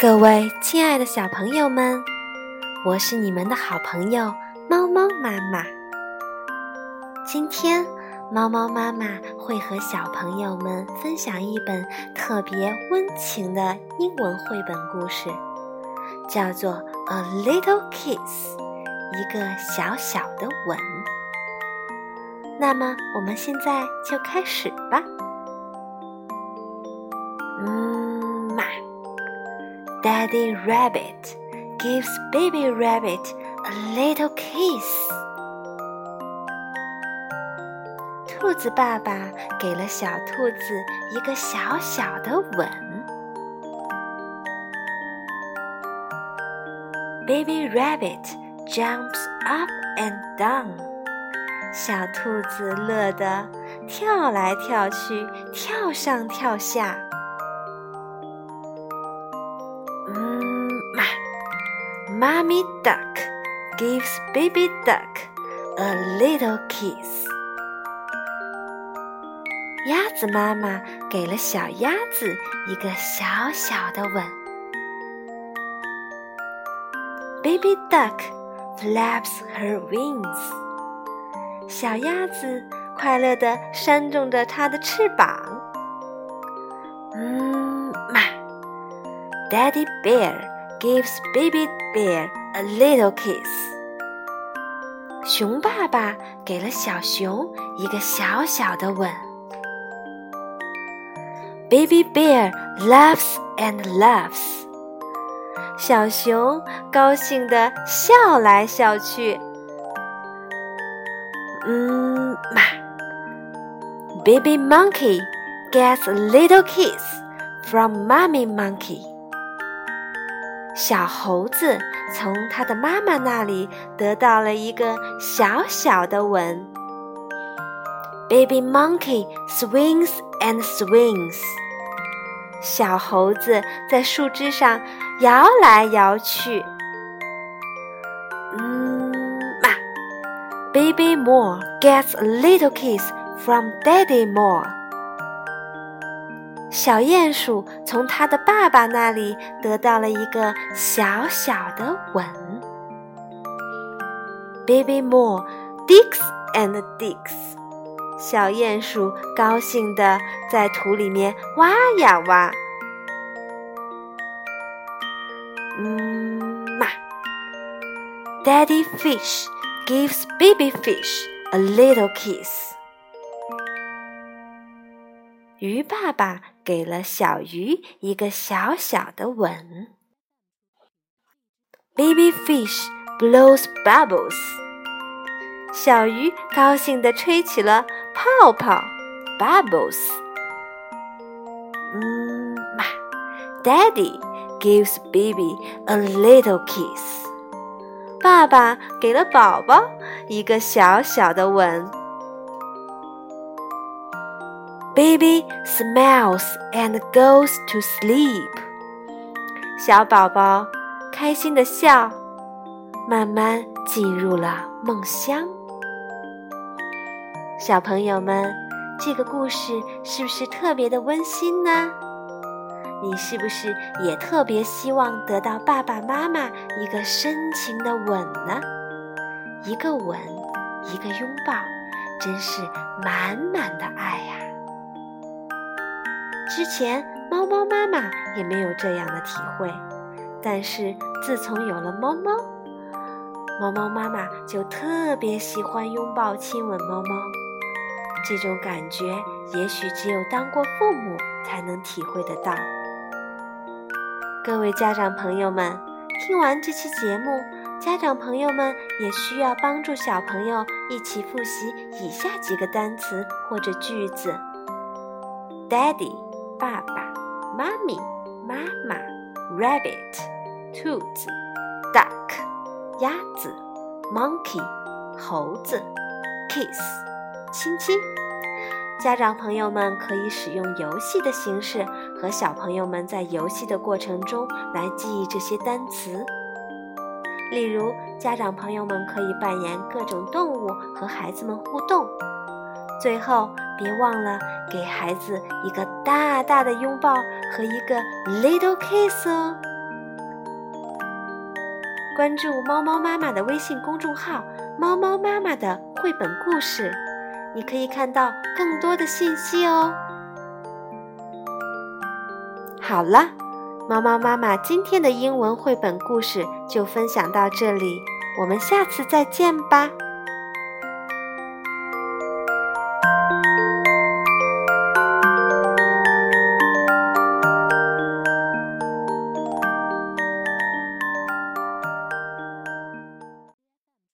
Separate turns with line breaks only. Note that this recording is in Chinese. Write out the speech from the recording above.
各位亲爱的小朋友们，我是你们的好朋友猫猫妈妈。今天，猫猫妈妈会和小朋友们分享一本特别温情的英文绘本故事，叫做《A Little Kiss》，一个小小的吻。那么，我们现在就开始吧。Daddy Rabbit gives Baby Rabbit a little kiss. 兔子爸爸给了小兔子一个小小的吻。Baby Rabbit jumps up and down. 小兔子乐得跳来跳去，跳上跳下。Mommy duck gives baby duck a little kiss. 鸭子妈妈给了小鸭子一个小小的吻。Baby duck flaps her wings. 小鸭子快乐地扇动着它的翅膀。嗯嘛，Daddy bear gives baby bear a little kiss。熊爸爸给了小熊一个小小的吻。Baby bear laughs and laughs。小熊高兴地笑来笑去。嗯嘛，Baby monkey gets a little kiss from mommy monkey。小猴子从他的妈妈那里得到了一个小小的吻。Baby monkey swings and swings。小猴子在树枝上摇来摇去。嗯嘛，Baby More gets a little kiss from Daddy More。小鼹鼠从它的爸爸那里得到了一个小小的吻。Baby more digs and digs，小鼹鼠高兴地在土里面挖呀挖。嗯嘛，Daddy fish gives baby fish a little kiss。鱼爸爸给了小鱼一个小小的吻。Baby fish blows bubbles。小鱼高兴地吹起了泡泡，bubbles。嗯嘛，Daddy gives baby a little kiss。爸爸给了宝宝一个小小的吻。Baby smiles and goes to sleep。小宝宝开心的笑，慢慢进入了梦乡。小朋友们，这个故事是不是特别的温馨呢？你是不是也特别希望得到爸爸妈妈一个深情的吻呢？一个吻，一个拥抱，真是满满的爱呀！之前，猫猫妈妈也没有这样的体会，但是自从有了猫猫，猫猫妈妈就特别喜欢拥抱、亲吻猫猫。这种感觉，也许只有当过父母才能体会得到。各位家长朋友们，听完这期节目，家长朋友们也需要帮助小朋友一起复习以下几个单词或者句子：Daddy。爸爸妈咪妈妈，rabbit，兔子，duck，鸭子，monkey，猴子，kiss，亲亲。家长朋友们可以使用游戏的形式和小朋友们在游戏的过程中来记忆这些单词。例如，家长朋友们可以扮演各种动物和孩子们互动。最后，别忘了给孩子一个大大的拥抱和一个 little kiss 哦。关注猫猫妈妈的微信公众号“猫猫妈妈的绘本故事”，你可以看到更多的信息哦。好了，猫猫妈妈今天的英文绘本故事就分享到这里，我们下次再见吧。